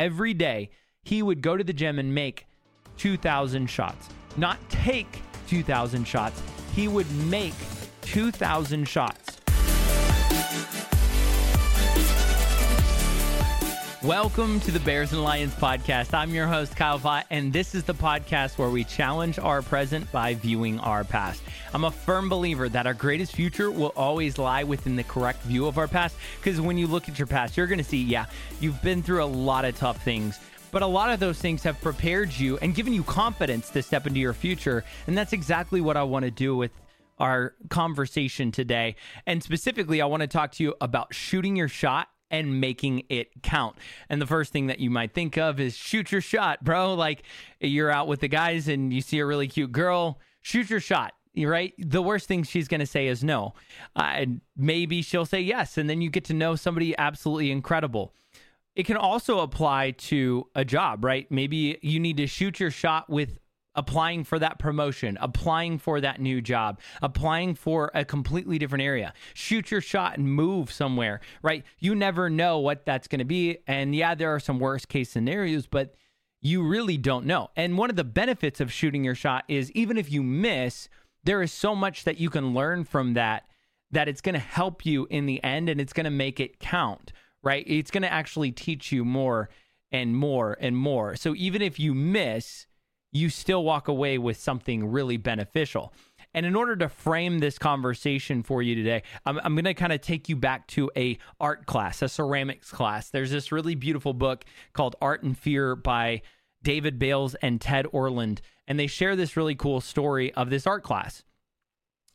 every day he would go to the gym and make 2,000 shots. Not take 2,000 shots, he would make 2,000 shots. Welcome to the Bears and Lions podcast. I'm your host, Kyle Vatt, and this is the podcast where we challenge our present by viewing our past. I'm a firm believer that our greatest future will always lie within the correct view of our past, because when you look at your past, you're going to see, yeah, you've been through a lot of tough things. But a lot of those things have prepared you and given you confidence to step into your future. And that's exactly what I want to do with our conversation today. And specifically, I want to talk to you about shooting your shot and making it count. And the first thing that you might think of is shoot your shot, bro. Like you're out with the guys and you see a really cute girl, shoot your shot. Right. The worst thing she's going to say is no. Uh, maybe she'll say yes. And then you get to know somebody absolutely incredible. It can also apply to a job, right? Maybe you need to shoot your shot with applying for that promotion, applying for that new job, applying for a completely different area. Shoot your shot and move somewhere, right? You never know what that's going to be. And yeah, there are some worst case scenarios, but you really don't know. And one of the benefits of shooting your shot is even if you miss, there is so much that you can learn from that that it's going to help you in the end and it's going to make it count, right? It's going to actually teach you more and more and more. So even if you miss, you still walk away with something really beneficial. And in order to frame this conversation for you today, I'm, I'm going to kind of take you back to a art class, a ceramics class. There's this really beautiful book called Art and Fear by David Bayles and Ted Orland, and they share this really cool story of this art class.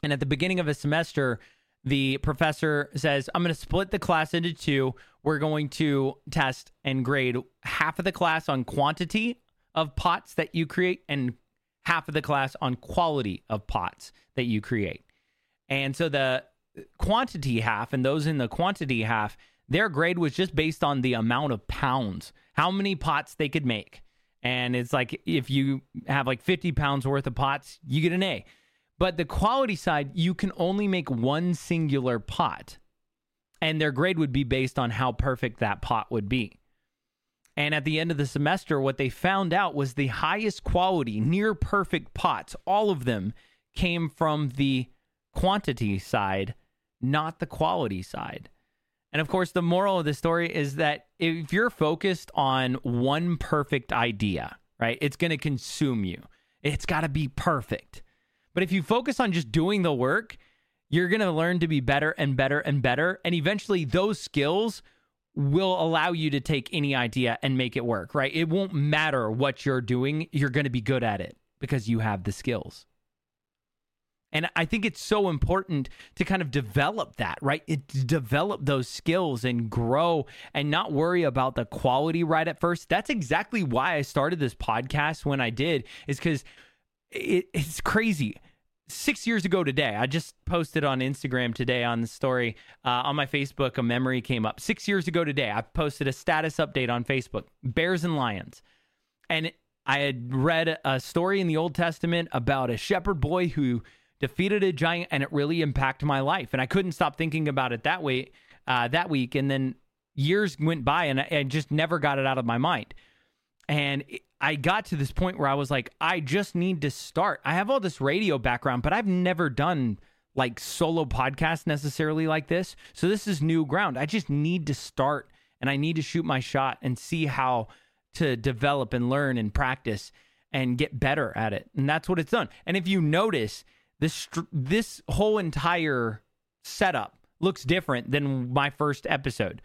And at the beginning of a semester, the professor says, I'm going to split the class into two. We're going to test and grade half of the class on quantity of pots that you create and half of the class on quality of pots that you create. And so the quantity half and those in the quantity half, their grade was just based on the amount of pounds, how many pots they could make. And it's like if you have like 50 pounds worth of pots, you get an A. But the quality side, you can only make one singular pot. And their grade would be based on how perfect that pot would be. And at the end of the semester, what they found out was the highest quality, near perfect pots, all of them came from the quantity side, not the quality side. And of course, the moral of the story is that if you're focused on one perfect idea, right, it's going to consume you. It's got to be perfect. But if you focus on just doing the work, you're going to learn to be better and better and better. And eventually, those skills will allow you to take any idea and make it work, right? It won't matter what you're doing, you're going to be good at it because you have the skills. And I think it's so important to kind of develop that, right? It develop those skills and grow and not worry about the quality right at first. That's exactly why I started this podcast when I did, is because it, it's crazy six years ago today, I just posted on Instagram today on the story uh, on my Facebook. A memory came up. Six years ago today, I posted a status update on Facebook Bears and Lions. And I had read a story in the Old Testament about a shepherd boy who defeated a giant, and it really impacted my life. And I couldn't stop thinking about it that way uh, that week. And then years went by, and I, I just never got it out of my mind. And I got to this point where I was like, I just need to start. I have all this radio background, but I've never done like solo podcast necessarily like this. So this is new ground. I just need to start and I need to shoot my shot and see how to develop and learn and practice and get better at it. And that's what it's done. And if you notice, this this whole entire setup looks different than my first episode.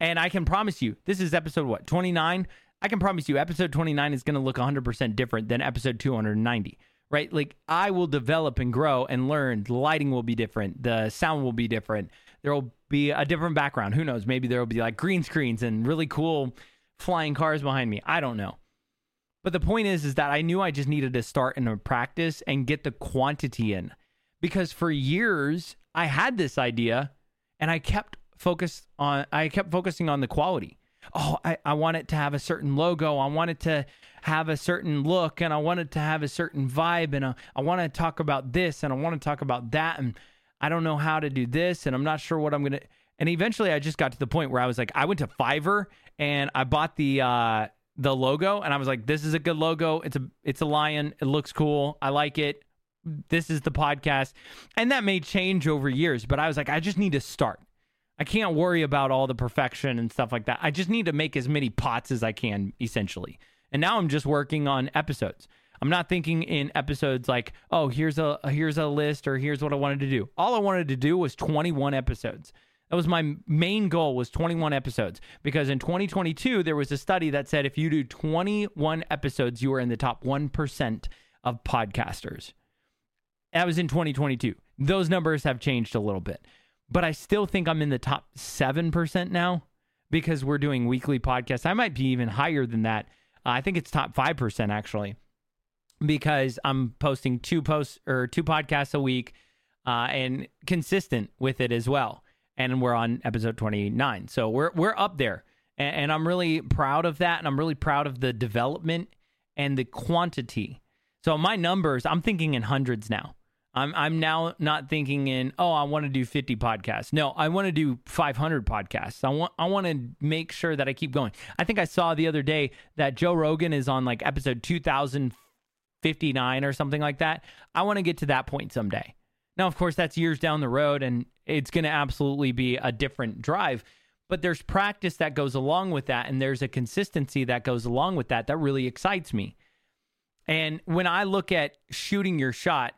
And I can promise you, this is episode what, 29? I can promise you episode 29 is going to look 100% different than episode 290, right? Like I will develop and grow and learn. The lighting will be different. The sound will be different. There will be a different background. Who knows? Maybe there will be like green screens and really cool flying cars behind me. I don't know. But the point is is that I knew I just needed to start in a practice and get the quantity in. Because for years I had this idea and I kept focused on I kept focusing on the quality oh, I, I want it to have a certain logo. I want it to have a certain look and I want it to have a certain vibe. And I, I want to talk about this and I want to talk about that. And I don't know how to do this and I'm not sure what I'm going to. And eventually I just got to the point where I was like, I went to Fiverr and I bought the uh, the logo, and I was like, "This is a good logo. It's a it's a lion. It looks cool. I like it. This is the podcast." And that may change over years, but I was like, I just need to start. I can't worry about all the perfection and stuff like that. I just need to make as many pots as I can, essentially. And now I'm just working on episodes. I'm not thinking in episodes like, oh, here's a here's a list or here's what I wanted to do. All I wanted to do was 21 episodes. That was my main goal was 21 episodes because in 2022 there was a study that said if you do 21 episodes you are in the top 1% of podcasters. That was in 2022. Those numbers have changed a little bit. But I still think I'm in the top 7% now because we're doing weekly podcasts. I might be even higher than that. Uh, I think it's top 5% actually because I'm posting two posts or two podcasts a week uh, and consistent with it as well and we're on episode 29. So we're we're up there. And, and I'm really proud of that and I'm really proud of the development and the quantity. So my numbers, I'm thinking in hundreds now. I'm I'm now not thinking in oh I want to do 50 podcasts. No, I want to do 500 podcasts. I want I want to make sure that I keep going. I think I saw the other day that Joe Rogan is on like episode 2059 or something like that. I want to get to that point someday. Now, of course, that's years down the road and it's going to absolutely be a different drive. But there's practice that goes along with that, and there's a consistency that goes along with that that really excites me. And when I look at shooting your shot,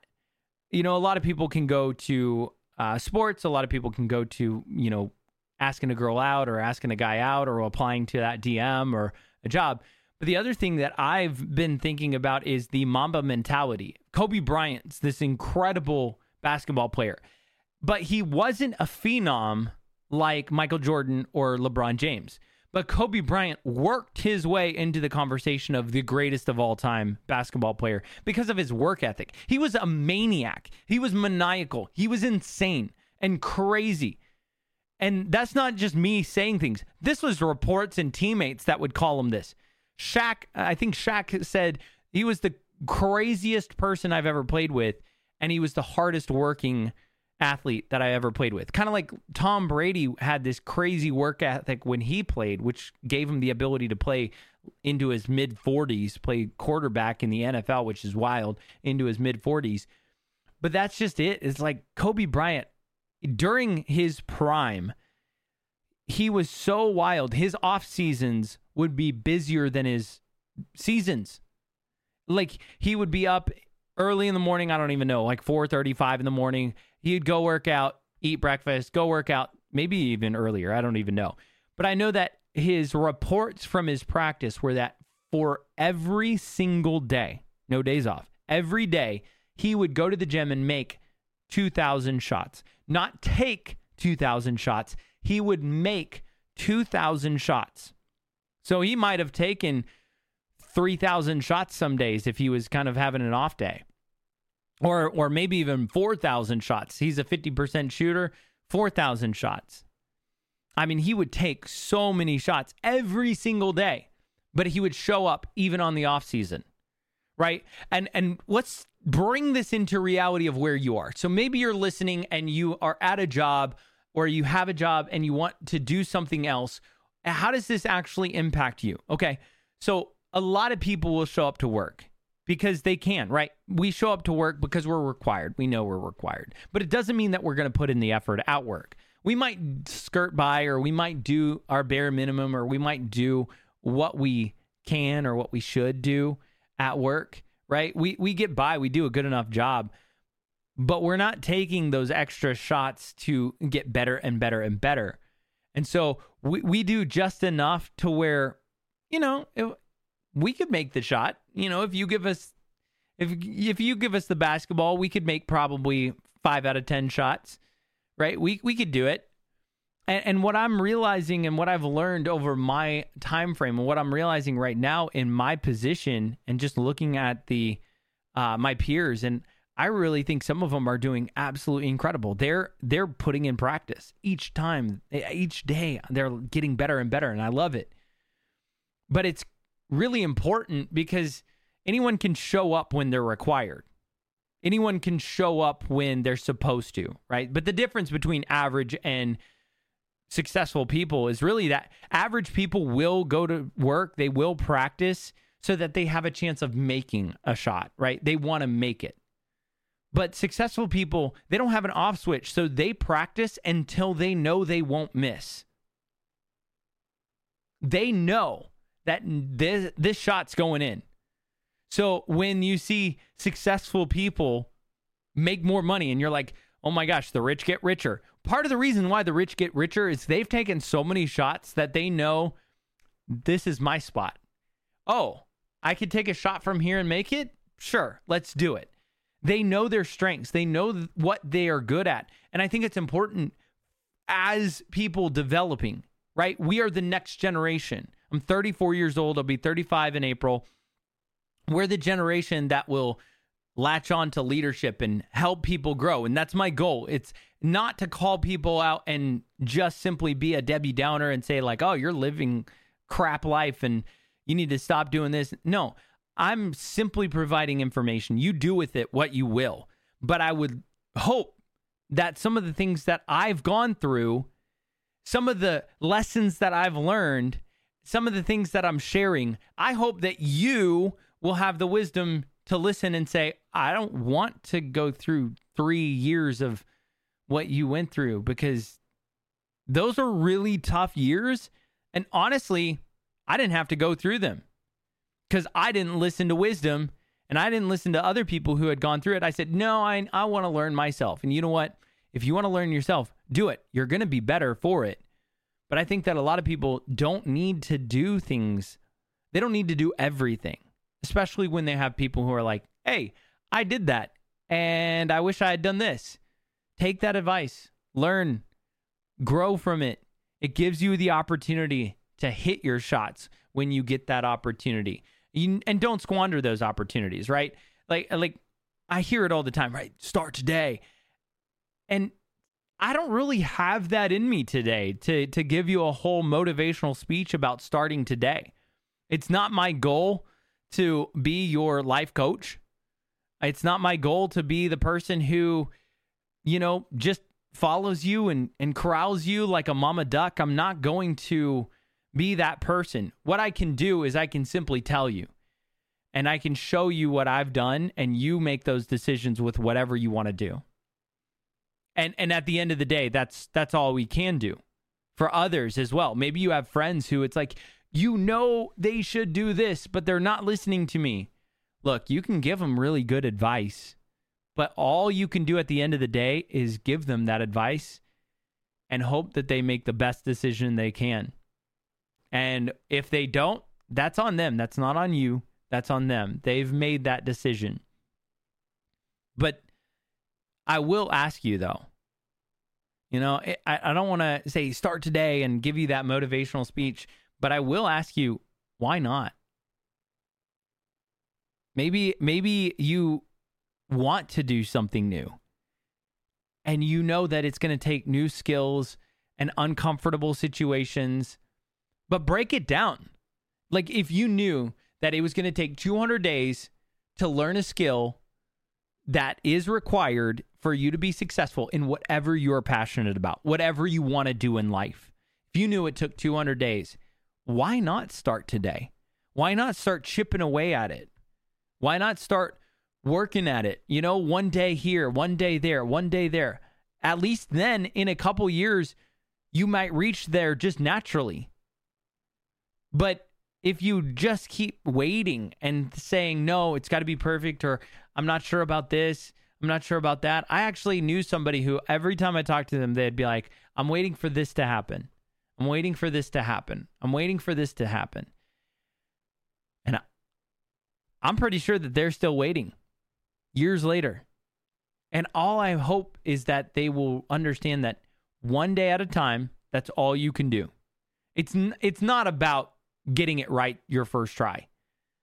you know, a lot of people can go to uh, sports, a lot of people can go to, you know, asking a girl out or asking a guy out or applying to that DM or a job. But the other thing that I've been thinking about is the Mamba mentality. Kobe Bryant's this incredible basketball player but he wasn't a phenom like Michael Jordan or LeBron James. But Kobe Bryant worked his way into the conversation of the greatest of all time basketball player because of his work ethic. He was a maniac. He was maniacal. He was insane and crazy. And that's not just me saying things. This was reports and teammates that would call him this. Shaq, I think Shaq said he was the craziest person I've ever played with, and he was the hardest working athlete that I ever played with. Kind of like Tom Brady had this crazy work ethic when he played, which gave him the ability to play into his mid 40s, play quarterback in the NFL, which is wild, into his mid 40s. But that's just it. It's like Kobe Bryant during his prime, he was so wild. His off seasons would be busier than his seasons. Like he would be up early in the morning, I don't even know, like 4:35 in the morning, he'd go work out, eat breakfast, go work out, maybe even earlier. I don't even know. But I know that his reports from his practice were that for every single day, no days off, every day, he would go to the gym and make 2,000 shots. Not take 2,000 shots, he would make 2,000 shots. So he might have taken 3,000 shots some days if he was kind of having an off day or or maybe even 4,000 shots. He's a 50% shooter, 4,000 shots. I mean, he would take so many shots every single day, but he would show up even on the off season. Right? And and let's bring this into reality of where you are. So maybe you're listening and you are at a job or you have a job and you want to do something else. How does this actually impact you? Okay. So a lot of people will show up to work because they can, right? We show up to work because we're required. We know we're required. But it doesn't mean that we're going to put in the effort at work. We might skirt by or we might do our bare minimum or we might do what we can or what we should do at work, right? We we get by, we do a good enough job. But we're not taking those extra shots to get better and better and better. And so we, we do just enough to where, you know, it, we could make the shot. You know, if you give us if if you give us the basketball, we could make probably 5 out of 10 shots. Right? We we could do it. And, and what I'm realizing and what I've learned over my time frame and what I'm realizing right now in my position and just looking at the uh, my peers and I really think some of them are doing absolutely incredible. They're they're putting in practice each time, each day. They're getting better and better, and I love it. But it's really important because anyone can show up when they're required. Anyone can show up when they're supposed to, right? But the difference between average and successful people is really that average people will go to work, they will practice so that they have a chance of making a shot, right? They want to make it. But successful people, they don't have an off switch, so they practice until they know they won't miss. They know that this this shot's going in. So when you see successful people make more money and you're like, "Oh my gosh, the rich get richer." Part of the reason why the rich get richer is they've taken so many shots that they know this is my spot. Oh, I could take a shot from here and make it? Sure, let's do it. They know their strengths, they know what they are good at. And I think it's important as people developing, right? We are the next generation. I'm 34 years old, I'll be 35 in April. We're the generation that will latch on to leadership and help people grow. And that's my goal. It's not to call people out and just simply be a Debbie Downer and say, like, oh, you're living crap life and you need to stop doing this. No, I'm simply providing information. You do with it what you will. But I would hope that some of the things that I've gone through, some of the lessons that I've learned, some of the things that I'm sharing, I hope that you will have the wisdom to listen and say, I don't want to go through three years of what you went through because those are really tough years. And honestly, I didn't have to go through them because I didn't listen to wisdom and I didn't listen to other people who had gone through it. I said, no, I, I want to learn myself. And you know what? If you want to learn yourself, do it. You're going to be better for it. But I think that a lot of people don't need to do things, they don't need to do everything, especially when they have people who are like, hey, I did that and I wish I had done this. Take that advice, learn, grow from it. It gives you the opportunity to hit your shots when you get that opportunity. You, and don't squander those opportunities, right? Like like I hear it all the time, right? Start today. And I don't really have that in me today to to give you a whole motivational speech about starting today. It's not my goal to be your life coach. It's not my goal to be the person who, you know, just follows you and, and corrals you like a mama duck. I'm not going to be that person. What I can do is I can simply tell you and I can show you what I've done and you make those decisions with whatever you want to do. And and at the end of the day, that's that's all we can do. For others as well. Maybe you have friends who it's like you know they should do this, but they're not listening to me. Look, you can give them really good advice, but all you can do at the end of the day is give them that advice and hope that they make the best decision they can. And if they don't, that's on them. That's not on you. That's on them. They've made that decision. But I will ask you though. You know, I, I don't want to say start today and give you that motivational speech, but I will ask you, why not? Maybe maybe you want to do something new. And you know that it's going to take new skills and uncomfortable situations but break it down. Like if you knew that it was going to take 200 days to learn a skill that is required for you to be successful in whatever you're passionate about, whatever you want to do in life. If you knew it took 200 days, why not start today? Why not start chipping away at it? Why not start working at it? You know, one day here, one day there, one day there. At least then, in a couple years, you might reach there just naturally. But if you just keep waiting and saying, no, it's got to be perfect, or I'm not sure about this, I'm not sure about that. I actually knew somebody who every time I talked to them, they'd be like, I'm waiting for this to happen. I'm waiting for this to happen. I'm waiting for this to happen. And I, I'm pretty sure that they're still waiting years later. And all I hope is that they will understand that one day at a time, that's all you can do. It's it's not about getting it right your first try.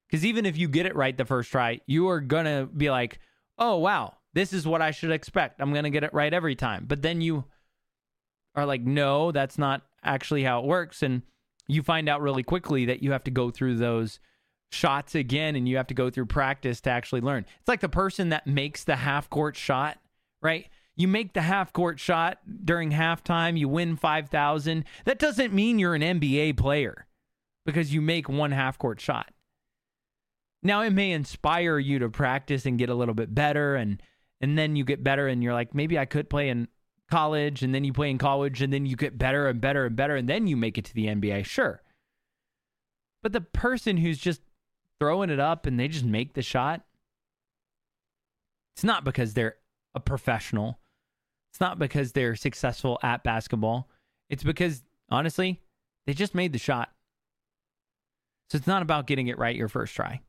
Because even if you get it right the first try, you are going to be like, oh, wow, this is what I should expect. I'm going to get it right every time. But then you are like, no, that's not actually how it works. And you find out really quickly that you have to go through those shots again and you have to go through practice to actually learn. It's like the person that makes the half court shot, right? You make the half court shot during halftime, you win 5,000. That doesn't mean you're an NBA player because you make one half court shot. Now it may inspire you to practice and get a little bit better and and then you get better and you're like maybe I could play in college and then you play in college and then you get better and better and better and then you make it to the NBA. Sure. But the person who's just throwing it up and they just make the shot it's not because they're a professional. It's not because they're successful at basketball. It's because honestly, they just made the shot. So it's not about getting it right your first try.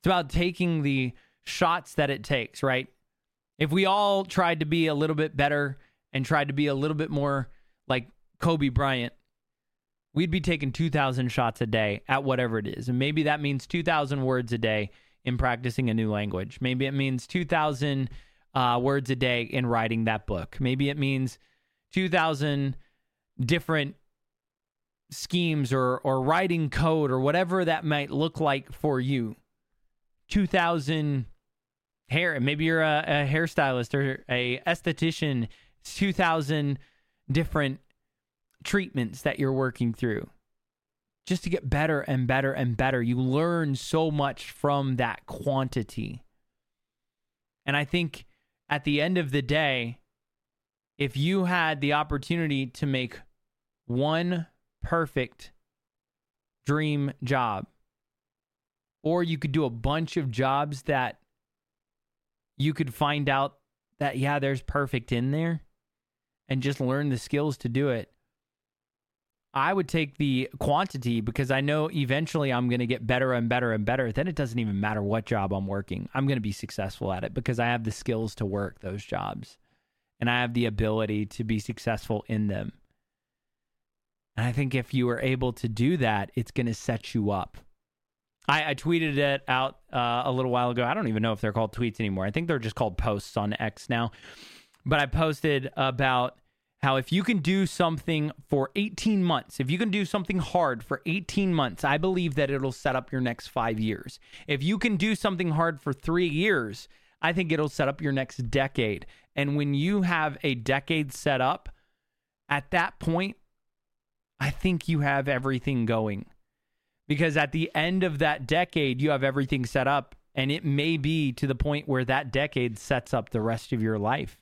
It's about taking the shots that it takes, right? If we all tried to be a little bit better and tried to be a little bit more like Kobe Bryant, we'd be taking 2,000 shots a day at whatever it is. And maybe that means 2,000 words a day in practicing a new language. Maybe it means 2,000 uh, words a day in writing that book. Maybe it means 2,000 different schemes or, or writing code or whatever that might look like for you. 2,000 hair. Maybe you're a, a hairstylist or a esthetician. 2,000 different treatments that you're working through just to get better and better and better. You learn so much from that quantity. And I think at the end of the day, if you had the opportunity to make one perfect dream job, or you could do a bunch of jobs that you could find out that, yeah, there's perfect in there and just learn the skills to do it. I would take the quantity because I know eventually I'm going to get better and better and better. Then it doesn't even matter what job I'm working. I'm going to be successful at it because I have the skills to work those jobs and I have the ability to be successful in them. And I think if you are able to do that, it's going to set you up. I, I tweeted it out uh, a little while ago. I don't even know if they're called tweets anymore. I think they're just called posts on X now. But I posted about how if you can do something for 18 months, if you can do something hard for 18 months, I believe that it'll set up your next five years. If you can do something hard for three years, I think it'll set up your next decade. And when you have a decade set up, at that point, I think you have everything going. Because at the end of that decade, you have everything set up, and it may be to the point where that decade sets up the rest of your life.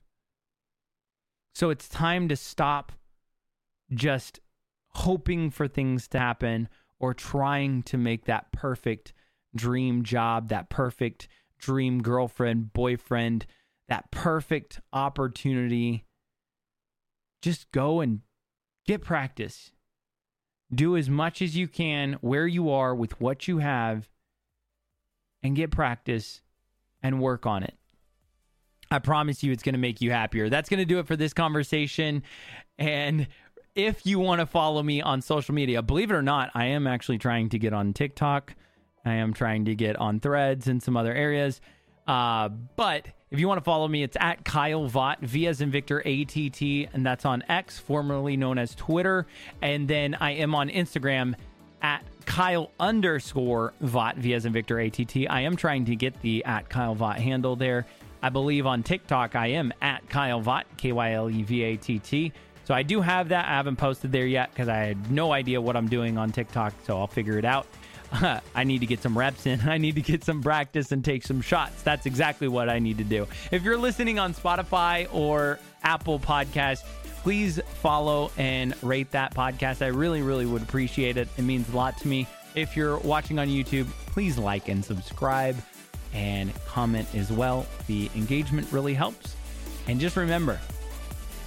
So it's time to stop just hoping for things to happen or trying to make that perfect dream job, that perfect dream girlfriend, boyfriend, that perfect opportunity. Just go and get practice. Do as much as you can where you are with what you have and get practice and work on it. I promise you it's going to make you happier. That's going to do it for this conversation. And if you want to follow me on social media, believe it or not, I am actually trying to get on TikTok. I am trying to get on threads and some other areas. Uh, but if you want to follow me, it's at Kyle Vatt, V as in Victor, ATT, and that's on X, formerly known as Twitter. And then I am on Instagram at Kyle underscore Vatt, V as in Victor, ATT. I am trying to get the at Kyle Vatt handle there. I believe on TikTok, I am at Kyle Vatt, K Y L E V A T T. So I do have that. I haven't posted there yet because I had no idea what I'm doing on TikTok. So I'll figure it out. I need to get some reps in. I need to get some practice and take some shots. That's exactly what I need to do. If you're listening on Spotify or Apple Podcast, please follow and rate that podcast. I really, really would appreciate it. It means a lot to me. If you're watching on YouTube, please like and subscribe and comment as well. The engagement really helps. And just remember,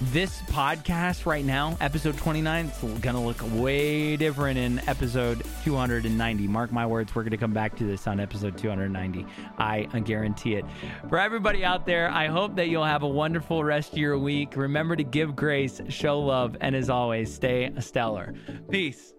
this podcast right now, episode 29, it's going to look way different in episode 290. Mark my words, we're going to come back to this on episode 290. I guarantee it. For everybody out there, I hope that you'll have a wonderful rest of your week. Remember to give grace, show love, and as always, stay stellar. Peace.